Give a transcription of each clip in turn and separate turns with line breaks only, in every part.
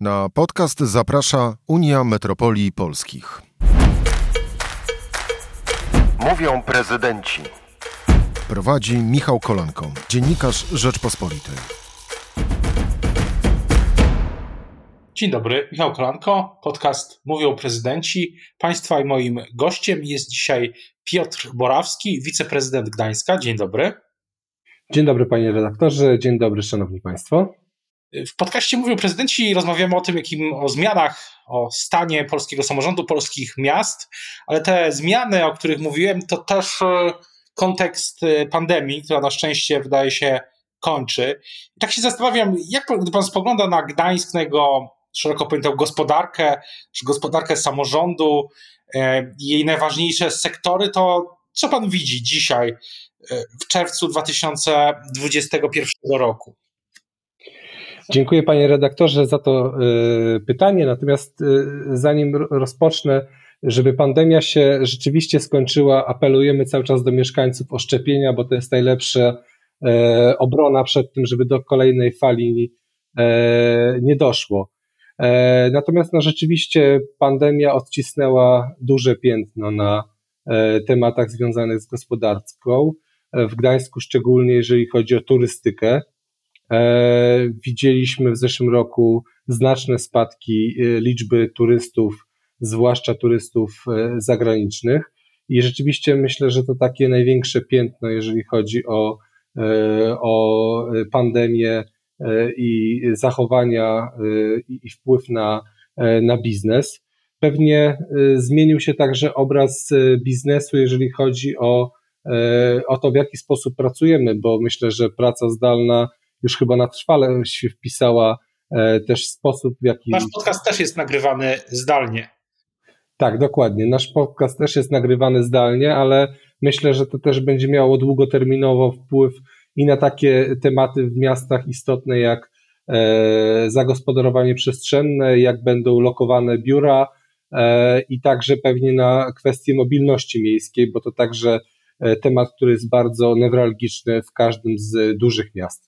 Na podcast zaprasza Unia Metropolii Polskich. Mówią prezydenci. Prowadzi Michał Kolanko, dziennikarz Rzeczpospolitej.
Dzień dobry, Michał Kolanko, podcast Mówią prezydenci. Państwa i moim gościem jest dzisiaj Piotr Borawski, wiceprezydent Gdańska. Dzień dobry.
Dzień dobry panie redaktorze, dzień dobry szanowni państwo.
W podcaście mówią prezydenci, rozmawiamy o tym, jakim o zmianach, o stanie polskiego samorządu, polskich miast, ale te zmiany, o których mówiłem, to też e, kontekst e, pandemii, która na szczęście wydaje się kończy. I tak się zastanawiam, jak gdy pan spogląda na Gdańsk, na jego szeroko pojętą gospodarkę, czy gospodarkę samorządu, e, jej najważniejsze sektory, to co pan widzi dzisiaj w czerwcu 2021 roku?
Dziękuję panie redaktorze za to y, pytanie. Natomiast y, zanim rozpocznę, żeby pandemia się rzeczywiście skończyła, apelujemy cały czas do mieszkańców o szczepienia, bo to jest najlepsza e, obrona przed tym, żeby do kolejnej fali e, nie doszło. E, natomiast no, rzeczywiście pandemia odcisnęła duże piętno na tematach związanych z gospodarką. W Gdańsku szczególnie, jeżeli chodzi o turystykę. E, widzieliśmy w zeszłym roku znaczne spadki e, liczby turystów, zwłaszcza turystów e, zagranicznych. I rzeczywiście myślę, że to takie największe piętno, jeżeli chodzi o, o pandemię i zachowania i wpływ na, na biznes. Pewnie zmienił się także obraz biznesu, jeżeli chodzi o, o to, w jaki sposób pracujemy, bo myślę, że praca zdalna już chyba na trwale się wpisała e, też sposób, w jaki.
Nasz podcast też jest nagrywany zdalnie.
Tak, dokładnie. Nasz podcast też jest nagrywany zdalnie, ale myślę, że to też będzie miało długoterminowo wpływ i na takie tematy w miastach istotne jak e, zagospodarowanie przestrzenne, jak będą lokowane biura e, i także pewnie na kwestie mobilności miejskiej, bo to także temat, który jest bardzo newralgiczny w każdym z dużych miast.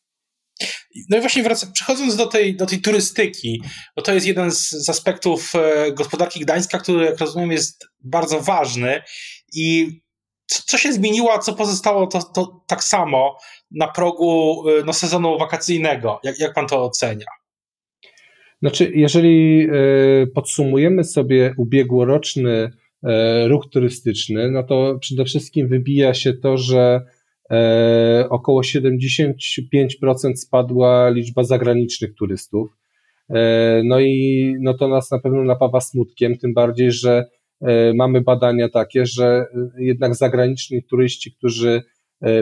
No i właśnie wracam, przechodząc do tej, do tej turystyki, bo to jest jeden z, z aspektów e, gospodarki Gdańska, który, jak rozumiem, jest bardzo ważny i co się zmieniło, a co pozostało to, to tak samo na progu e, no, sezonu wakacyjnego? Jak, jak pan to ocenia?
Znaczy, jeżeli e, podsumujemy sobie ubiegłoroczny ruch turystyczny, no to przede wszystkim wybija się to, że około 75% spadła liczba zagranicznych turystów. E, no i no to nas na pewno napawa smutkiem, tym bardziej, że e, mamy badania takie, że jednak zagraniczni turyści, którzy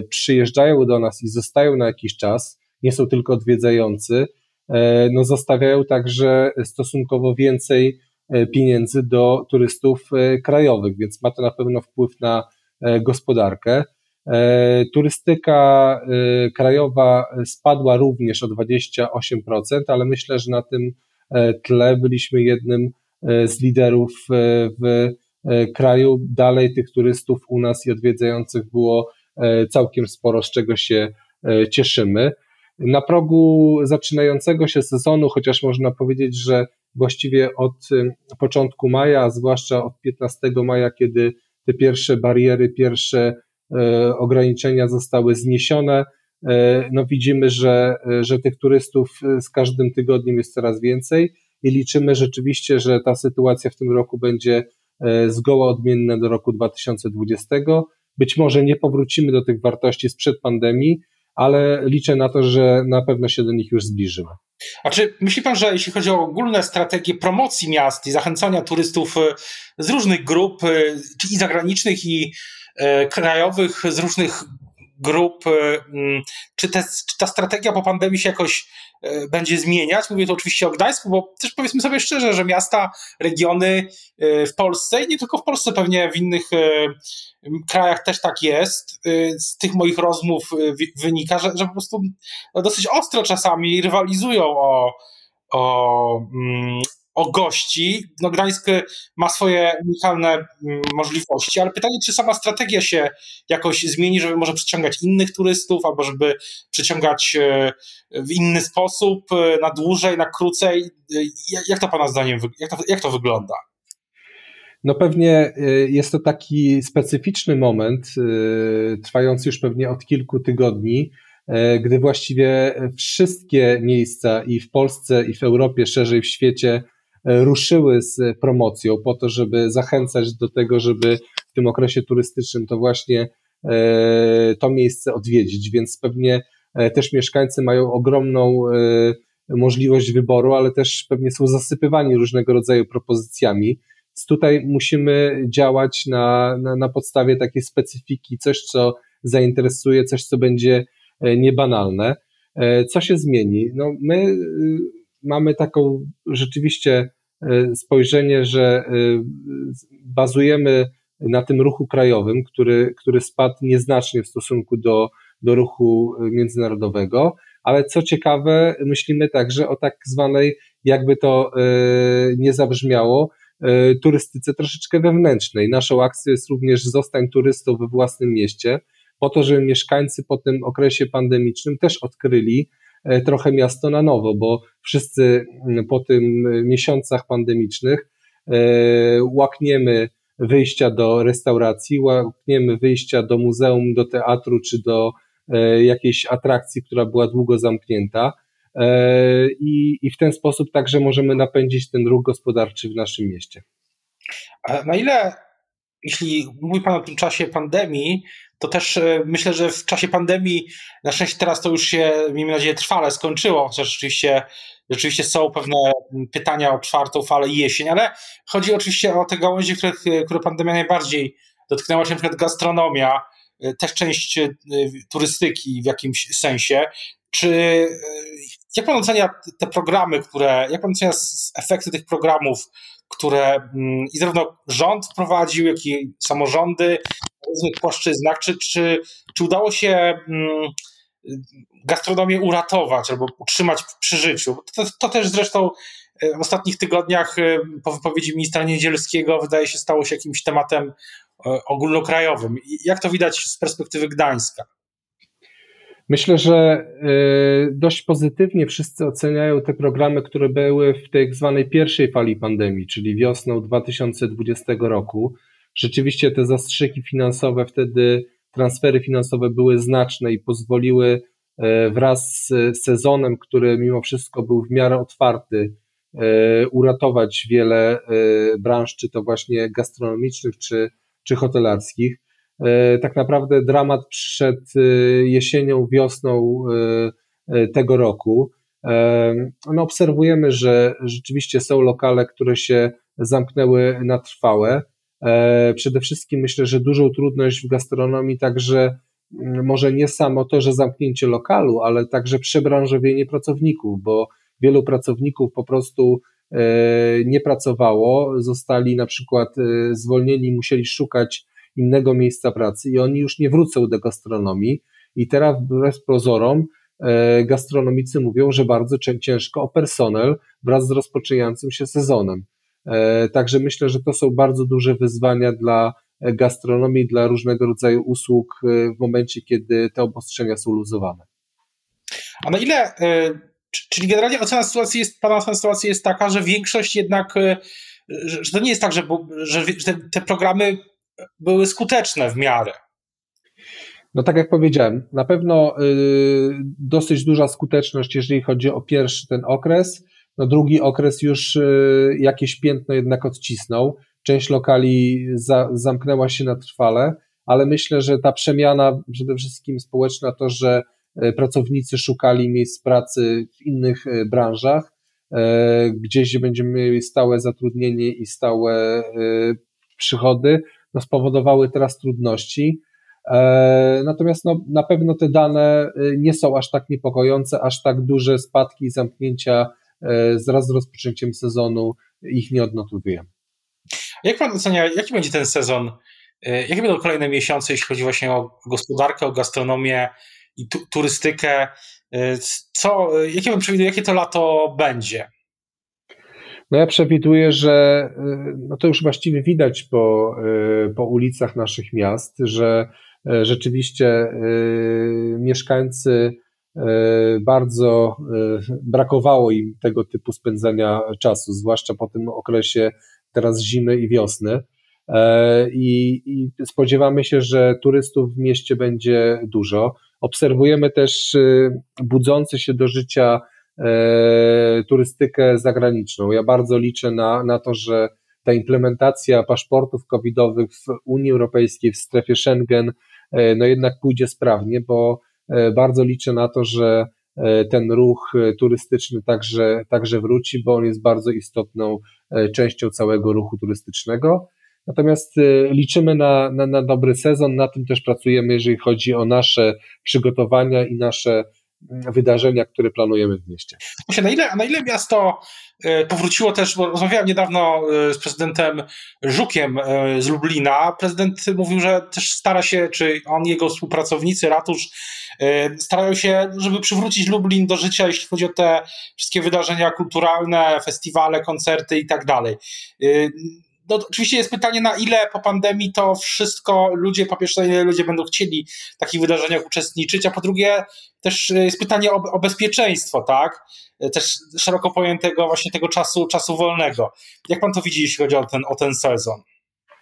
przyjeżdżają do nas i zostają na jakiś czas, nie są tylko odwiedzający, no zostawiają także stosunkowo więcej pieniędzy do turystów krajowych, więc ma to na pewno wpływ na gospodarkę. E, turystyka e, krajowa spadła również o 28%, ale myślę, że na tym e, tle byliśmy jednym z liderów w kraju. Dalej tych turystów u nas i odwiedzających było całkiem sporo, z czego się cieszymy. Na progu zaczynającego się sezonu, chociaż można powiedzieć, że właściwie od początku maja, zwłaszcza od 15 maja, kiedy te pierwsze bariery, pierwsze ograniczenia zostały zniesione. E, no widzimy, że, że tych turystów e, z każdym tygodniem jest coraz więcej i liczymy rzeczywiście, że ta sytuacja w tym roku będzie zgoła odmienna do roku 2020. Być może nie powrócimy do tych wartości sprzed pandemii, ale liczę na to, że na pewno się do nich już zbliżymy.
A czy myśli pan, że jeśli chodzi o ogólne strategie promocji miast i zachęcania turystów z różnych grup, i zagranicznych, i E, krajowych z różnych grup, e, mm, czy, te, czy ta strategia po pandemii się jakoś e, będzie zmieniać. Mówię to oczywiście o Gdańsku, bo też powiedzmy sobie szczerze, że miasta, regiony w Polsce i nie tylko w Polsce, pewnie w innych krajach też tak jest. Z tych moich rozmów wynika, że, że po prostu dosyć ostro czasami rywalizują o, o, mm, o gości. No, Gdańsk ma swoje unikalne mm, możliwości, ale pytanie, czy sama strategia się jakoś zmieni, żeby może przyciągać innych turystów, albo żeby przyciągać e, w inny sposób, e, na dłużej, na krócej. Jak to Pana zdaniem, jak to, jak to wygląda?
No pewnie jest to taki specyficzny moment, trwający już pewnie od kilku tygodni, gdy właściwie wszystkie miejsca i w Polsce, i w Europie, szerzej w świecie E, ruszyły z promocją po to, żeby zachęcać do tego, żeby w tym okresie turystycznym to właśnie e, to miejsce odwiedzić, więc pewnie e, też mieszkańcy mają ogromną możliwość wyboru, ale też pewnie są zasypywani różnego rodzaju propozycjami. Więc tutaj musimy działać na, na, na podstawie takiej specyfiki, coś, co zainteresuje, coś, co będzie niebanalne. Co się zmieni? No, my mamy taką rzeczywiście e, spojrzenie, że e, bazujemy na tym ruchu krajowym, który, który spadł nieznacznie w stosunku do, do ruchu międzynarodowego, ale co ciekawe, myślimy także o tak zwanej, jakby to e, nie zabrzmiało, turystyce troszeczkę wewnętrznej. Naszą akcją jest również zostań turystą we własnym mieście, po to, żeby mieszkańcy po tym okresie pandemicznym też odkryli, E, trochę miasto na nowo, bo wszyscy po tym miesiącach pandemicznych e, łakniemy wyjścia do restauracji, łakniemy wyjścia do muzeum, do teatru czy do e, jakiejś atrakcji, która była długo zamknięta. I, I w ten sposób także możemy napędzić ten ruch gospodarczy w naszym mieście.
A na ile, jeśli mówi Pan o tym czasie pandemii, to też e, myślę, że w czasie pandemii, na szczęście teraz to już się, miejmy nadzieję, trwale skończyło, chociaż rzeczywiście, rzeczywiście są pewne pytania o czwartą falę i jesień, ale chodzi oczywiście o te gałęzie, które, które pandemia najbardziej dotknęła się, na przykład gastronomia, e, też część e, turystyki w jakimś sensie. Czy jak pan ocenia te programy, które, jak pan ocenia efekty tych programów, które mm, i zarówno rząd wprowadził, jak i samorządy w różnych płaszczyznach. Czy, czy, czy udało się mm, gastronomię uratować albo utrzymać przy życiu? To, to też zresztą e, w ostatnich tygodniach e, po wypowiedzi ministra Niedzielskiego wydaje się stało się jakimś tematem e, ogólnokrajowym. Jak to widać z perspektywy Gdańska?
Myślę, że dość pozytywnie wszyscy oceniają te programy, które były w tej tak zwanej pierwszej fali pandemii, czyli wiosną 2020 roku. Rzeczywiście te zastrzyki finansowe wtedy, transfery finansowe były znaczne i pozwoliły e, wraz z sezonem, który mimo wszystko był w miarę otwarty, e, uratować wiele branż, czy to właśnie gastronomicznych, czy, czy hotelarskich. Tak naprawdę dramat przyszedł jesienią, wiosną tego roku. No, obserwujemy, że rzeczywiście są lokale, które się zamknęły na trwałe. E, przede wszystkim myślę, że dużą trudność w gastronomii także może nie samo to, że zamknięcie lokalu, ale także przebranżowienie pracowników, bo wielu pracowników po prostu e, nie pracowało, zostali na przykład e, zwolnieni, musieli szukać innego miejsca pracy i oni już nie wrócą do gastronomii. I teraz wbrew pozorom gastronomicy mówią, że bardzo ciężko o personel wraz z rozpoczynającym się sezonem. E, także myślę, że to są bardzo duże wyzwania dla gastronomii, dla różnego rodzaju usług e, w momencie, kiedy te obostrzenia są luzowane.
A na ile, e, czyli generalnie ocena sytuacji jest, pana ocena sytuacji jest taka, że większość jednak, że to nie jest tak, że, że te programy były skuteczne w miarę.
No tak jak powiedziałem, na pewno dosyć duża skuteczność, jeżeli chodzi o pierwszy ten okres. No drugi okres już y, jakieś piętno jednak odcisnął. Część lokali za, zamknęła się na trwale, ale myślę, że ta przemiana przede wszystkim społeczna, to, że y, pracownicy szukali miejsc pracy w innych y, branżach, gdzieś, gdzie będziemy mieli stałe zatrudnienie i stałe przychody, no spowodowały teraz trudności. E, natomiast no, na pewno te dane nie są aż tak niepokojące, aż tak duże spadki i zamknięcia wraz z rozpoczęciem sezonu ich nie odnotowujemy.
Jak pan ocenia, jaki będzie ten sezon? E, jakie będą kolejne miesiące, jeśli chodzi właśnie o gospodarkę, o gastronomię i tu, turystykę? E, co, jakie pan przewiduje, jakie to lato będzie?
No ja przewiduję, że no to już właściwie widać po, po ulicach naszych miast, że rzeczywiście mieszkańcy bardzo brakowało im tego typu spędzania czasu, zwłaszcza po tym okresie teraz zimy i wiosny. E, I, I, spodziewamy się, że turystów w mieście będzie dużo. Obserwujemy też y, budzący się do życia turystykę zagraniczną. Ja bardzo liczę na, na to, że ta implementacja paszportów covidowych w Unii Europejskiej, w strefie Schengen, e, no jednak pójdzie sprawnie, bo bardzo liczę na to, że ten ruch turystyczny także, także wróci, bo on jest bardzo istotną częścią całego ruchu turystycznego. Natomiast liczymy na, na, na dobry sezon, na tym też pracujemy, jeżeli chodzi o nasze przygotowania i nasze wydarzenia, które planujemy w mieście.
Właśnie, na ile, na ile miasto y, powróciło też, bo rozmawiałem niedawno y, z prezydentem Żukiem z Lublina. Prezydent mówił, że też stara się, czy on, jego współpracownicy, ratusz, starają się, żeby przywrócić Lublin do życia, jeśli chodzi o te wszystkie wydarzenia kulturalne, festiwale, koncerty i tak dalej no, oczywiście jest pytanie, na ile po pandemii to wszystko ludzie, po pierwsze, ile ludzie będą chcieli w takich wydarzeniach uczestniczyć, a po drugie też jest pytanie o, o bezpieczeństwo, tak? Też szeroko pojętego właśnie tego czasu, czasu wolnego. Jak pan to widzi, jeśli chodzi o ten, o ten sezon?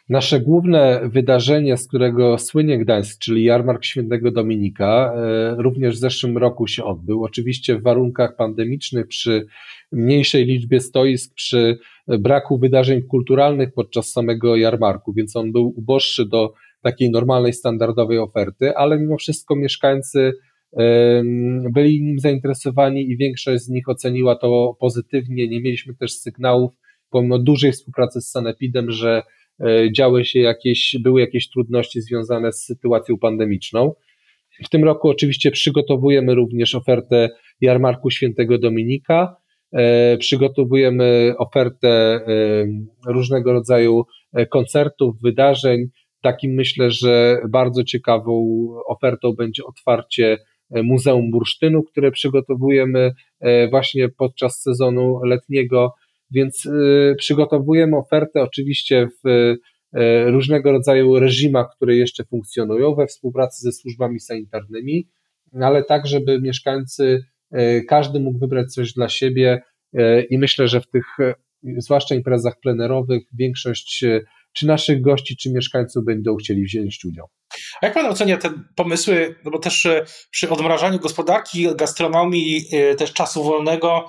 Nasze główne wydarzenie, z którego słynie Gdańsk, czyli Jarmark Świętego Dominika, e, również w zeszłym roku się odbył. Oczywiście w warunkach pandemicznych, przy mniejszej liczbie stoisk, przy braku wydarzeń kulturalnych podczas samego jarmarku, więc on był uboższy do takiej normalnej, standardowej oferty, ale mimo wszystko mieszkańcy byli nim zainteresowani i większość z nich oceniła to pozytywnie. Nie mieliśmy też sygnałów, pomimo dużej współpracy z Sanepidem, że e, działy się jakieś, były jakieś trudności związane z sytuacją pandemiczną. W tym roku oczywiście przygotowujemy również ofertę Jarmarku Świętego Dominika. E, przygotowujemy ofertę e, różnego rodzaju e, koncertów, wydarzeń. Takim myślę, że bardzo ciekawą ofertą będzie otwarcie Muzeum Bursztynu, które przygotowujemy właśnie podczas sezonu letniego, więc przygotowujemy ofertę oczywiście w różnego rodzaju reżimach, które jeszcze funkcjonują we współpracy ze służbami sanitarnymi, ale tak, żeby mieszkańcy każdy mógł wybrać coś dla siebie e, i myślę, że w tych, e, zwłaszcza imprezach plenerowych, większość czy naszych gości, czy mieszkańców będą chcieli wziąć udział.
A jak pan ocenia te pomysły, no bo też przy odmrażaniu gospodarki, gastronomii, też czasu wolnego,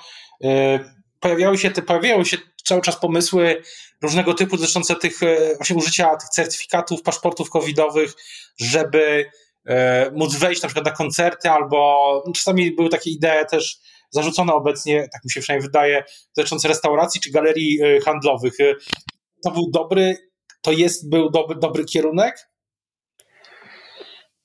pojawiały się, te, pojawiają się cały czas pomysły różnego typu dotyczące tych właśnie użycia tych certyfikatów, paszportów covidowych, żeby E, móc wejść na przykład na koncerty, albo czasami były takie idee też zarzucone obecnie, tak mi się przynajmniej wydaje, dotyczące restauracji czy galerii e, handlowych. E, to był dobry, to jest, był dobry, dobry kierunek?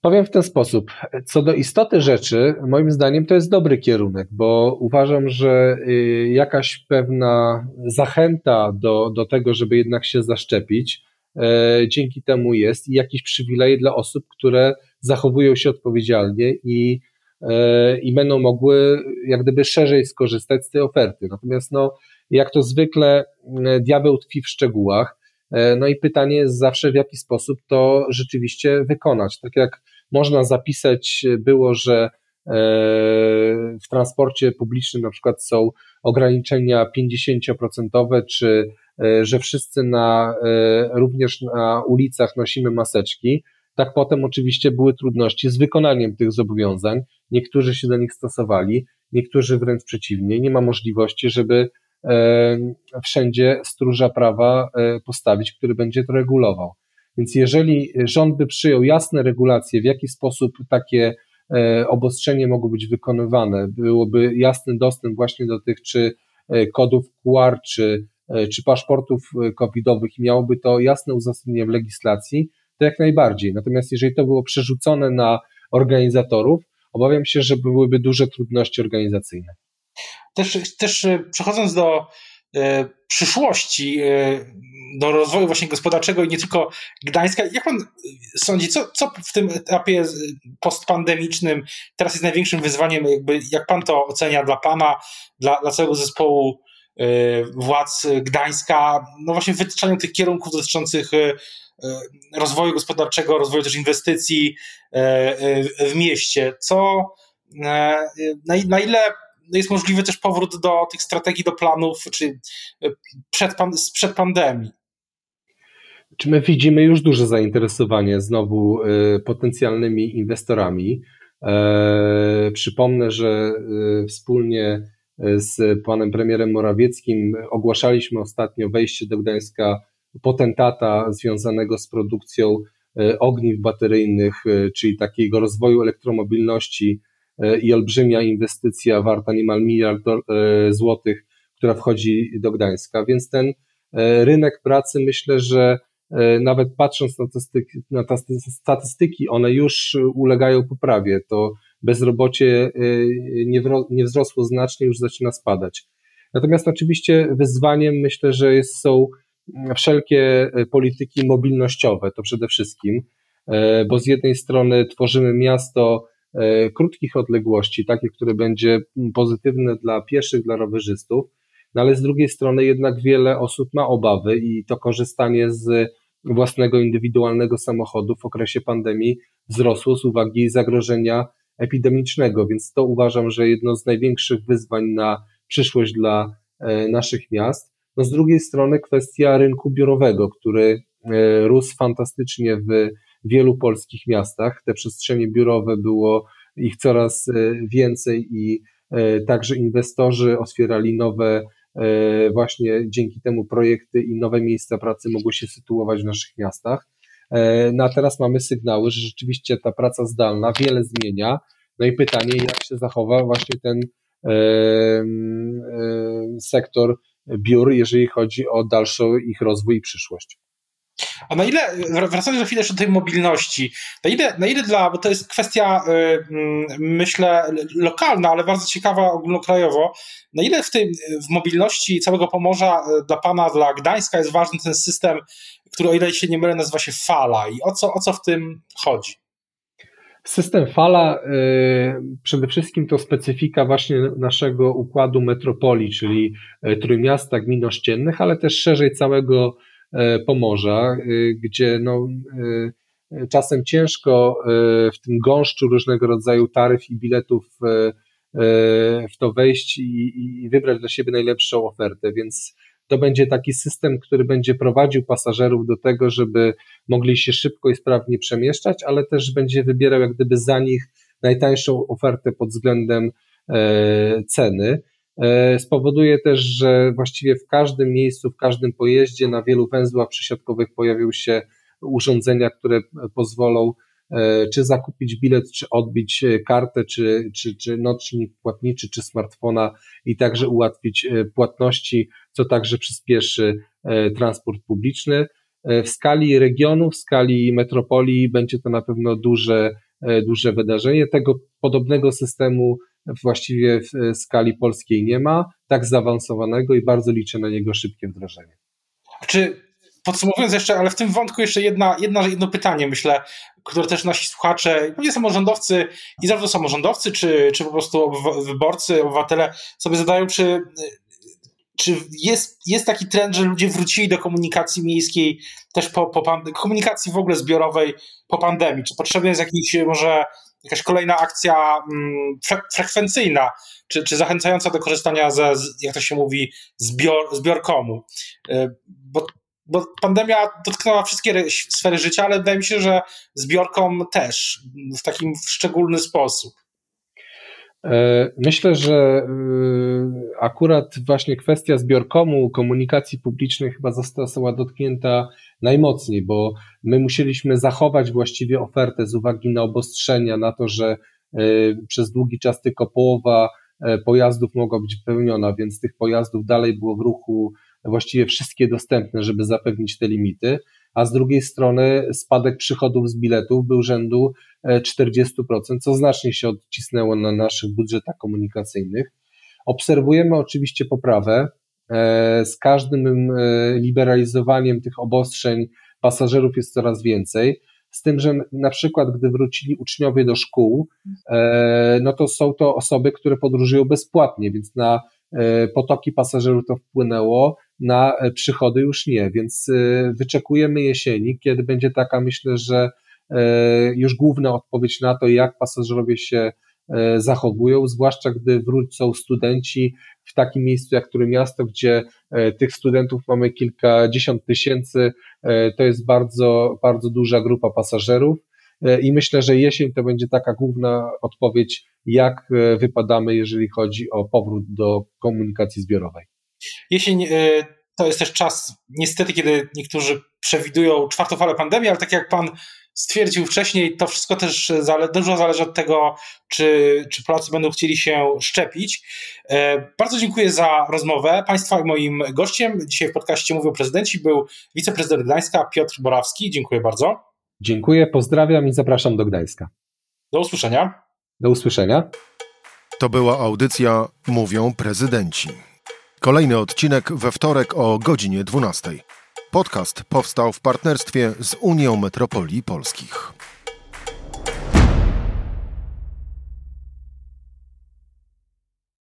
Powiem w ten sposób. Co do istoty rzeczy, moim zdaniem to jest dobry kierunek, bo uważam, że y, jakaś pewna zachęta do, do tego, żeby jednak się zaszczepić, dzięki temu jest i jakiś przywilej dla osób, które zachowują się odpowiedzialnie i, e, i będą mogły jak gdyby szerzej skorzystać z tej oferty. Natomiast no, jak to zwykle diabeł tkwi w szczegółach, e, no i pytanie jest zawsze w jaki sposób to rzeczywiście wykonać. Tak jak można zapisać było, że e, w transporcie publicznym na przykład są ograniczenia 50%, czy że wszyscy na, również na ulicach nosimy maseczki, tak potem oczywiście były trudności z wykonaniem tych zobowiązań. Niektórzy się do nich stosowali, niektórzy wręcz przeciwnie. Nie ma możliwości, żeby e, wszędzie stróża prawa e, postawić, który będzie to regulował. Więc jeżeli rząd by przyjął jasne regulacje, w jaki sposób takie e, obostrzenie mogło być wykonywane, byłoby jasny dostęp właśnie do tych czy kodów QR, czy, czy paszportów covidowych i miałoby to jasne uzasadnienie w legislacji, to jak najbardziej. Natomiast jeżeli to było przerzucone na organizatorów, obawiam się, że byłyby duże trudności organizacyjne.
Też, też e, przechodząc do e, przyszłości, e, do rozwoju właśnie gospodarczego i nie tylko Gdańska, jak pan sądzi, co, co w tym etapie postpandemicznym teraz jest największym wyzwaniem, jakby, jak pan to ocenia dla pana, dla, dla całego zespołu władz Gdańska, no właśnie wytyczaniu tych kierunków dotyczących rozwoju gospodarczego, rozwoju też inwestycji w mieście, co na, ile jest możliwy też powrót do tych strategii, do planów, czy przed, sprzed pandemii.
Czy my widzimy już duże zainteresowanie znowu potencjalnymi inwestorami? E, przypomnę, że wspólnie z panem premierem Morawieckim ogłaszaliśmy ostatnio wejście do Gdańska potentata związanego z produkcją y, ogniw bateryjnych, czyli takiego rozwoju elektromobilności i olbrzymia inwestycja warta niemal miliard złotych, która wchodzi do Gdańska. Więc ten rynek pracy myślę, że E, nawet patrząc na, statystyki, statystyki, one już ulegają poprawie. To bezrobocie e, nie, wzrosło znacznie, już zaczyna spadać. Natomiast oczywiście wyzwaniem myślę, że jest, są wszelkie e, polityki mobilnościowe, to przede wszystkim, bo z jednej strony tworzymy miasto krótkich odległości, takie, które będzie pozytywne dla pieszych, dla rowerzystów, no ale z drugiej strony jednak wiele osób ma obawy i to korzystanie z własnego indywidualnego samochodu w okresie pandemii wzrosło z uwagi zagrożenia epidemicznego, więc to uważam, że jedno z największych wyzwań na przyszłość dla e, naszych miast. No z drugiej strony kwestia rynku biurowego, który e, rósł fantastycznie w wielu polskich miastach. Te przestrzenie biurowe było ich coraz e, więcej i także inwestorzy otwierali nowe właśnie dzięki temu projekty i nowe miejsca pracy mogły się sytuować w naszych miastach. E, no a teraz mamy sygnały, że rzeczywiście ta praca zdalna wiele zmienia. No i pytanie, jak się zachowa właśnie ten e, sektor biur, jeżeli chodzi o dalszy ich rozwój i przyszłość.
A na ile, wracając na chwilę jeszcze do tej mobilności, na ile, na ile dla, bo to jest kwestia, y, mm, myślę, lokalna, ale bardzo ciekawa ogólnokrajowo, na ile w, tym, w mobilności całego Pomorza y, dla Pana, dla Gdańska jest ważny ten system, który o ile się nie mylę nazywa się Fala i o co, o co w tym chodzi?
System Fala y, przede wszystkim to specyfika właśnie naszego układu metropolii, czyli trójmiasta gmin ościennych, ale też szerzej całego Pomorza, e, gdzie no, e, czasem ciężko w tym gąszczu różnego rodzaju taryf i biletów w to wejść i, i wybrać dla siebie najlepszą ofertę, więc to będzie taki system, który będzie prowadził pasażerów do tego, żeby mogli się szybko i sprawnie przemieszczać, ale też będzie wybierał jak gdyby za nich najtańszą ofertę pod względem ceny. E, spowoduje też, że właściwie w każdym miejscu, w każdym pojeździe na wielu węzłach przysiadkowych pojawią się urządzenia, które pozwolą e, czy zakupić bilet, czy odbić e, kartę, czy, czy, czy nocznik płatniczy, czy smartfona i także ułatwić płatności, co także przyspieszy transport publiczny. W skali regionu, w skali metropolii będzie to na pewno duże, duże wydarzenie. Tego podobnego systemu właściwie w skali polskiej nie ma, tak zaawansowanego i bardzo liczę na niego szybkie wdrożenie.
Czy podsumowując jeszcze, ale w tym wątku jeszcze jedna, jedna, jedno pytanie, myślę, które też nasi słuchacze, pewnie samorządowcy i zarówno samorządowcy, czy, czy po prostu wyborcy, obywatele sobie zadają, czy, czy jest, jest taki trend, że ludzie wrócili do komunikacji miejskiej też po, po komunikacji w ogóle zbiorowej po pandemii? Czy potrzebny jest jakiś może jakaś kolejna akcja mm, fre frekwencyjna, czy, czy zachęcająca do korzystania ze, jak to się mówi, zbior, zbiorkomu. Y, bo, bo pandemia dotknęła wszystkie sfery życia, ale wydaje mi się, że zbiorkom też w takim szczególny sposób.
E, myślę, że y, akurat właśnie kwestia zbiorkomu, komunikacji publicznej chyba została dotknięta najmocniej, bo my musieliśmy zachować właściwie ofertę z uwagi na obostrzenia, na to, że y, przez długi czas tylko połowa e, pojazdów mogła być wypełniona, więc tych pojazdów dalej było w ruchu właściwie wszystkie dostępne, żeby zapewnić te limity a z drugiej strony spadek przychodów z biletów był rzędu 40%, e, co znacznie się odcisnęło na naszych budżetach komunikacyjnych. Obserwujemy oczywiście poprawę. E, z każdym e, liberalizowaniem tych obostrzeń pasażerów jest coraz więcej. Z tym, że na przykład, gdy wrócili uczniowie do szkół, no to są to osoby, które podróżują bezpłatnie, więc na potoki pasażerów to wpłynęło, na przychody już nie, więc wyczekujemy jesieni, kiedy będzie taka, myślę, że już główna odpowiedź na to, jak pasażerowie się E, zachowują, zwłaszcza gdy wrócą studenci w takim miejscu jak które miasto, gdzie e, tych studentów mamy kilkadziesiąt tysięcy, e, to jest bardzo, bardzo duża grupa pasażerów. I myślę, że jesień to będzie taka główna odpowiedź, jak wypadamy, jeżeli chodzi o powrót do komunikacji zbiorowej.
Jesień to jest też czas, niestety, kiedy niektórzy przewidują czwartą falę pandemii, ale tak jak pan stwierdził wcześniej, to wszystko też zale dużo zależy od tego, czy, czy Polacy będą chcieli się szczepić. E, bardzo dziękuję za rozmowę. Państwa moim gościem dzisiaj w podcaście Mówią Prezydenci był wiceprezydent Gdańska Piotr Borawski. Dziękuję bardzo.
Dziękuję, pozdrawiam i zapraszam do Gdańska.
Do usłyszenia.
Do usłyszenia.
To była audycja Mówią Prezydenci. Kolejny odcinek we wtorek o godzinie 12. Podcast powstał w partnerstwie z Unią Metropolii Polskich.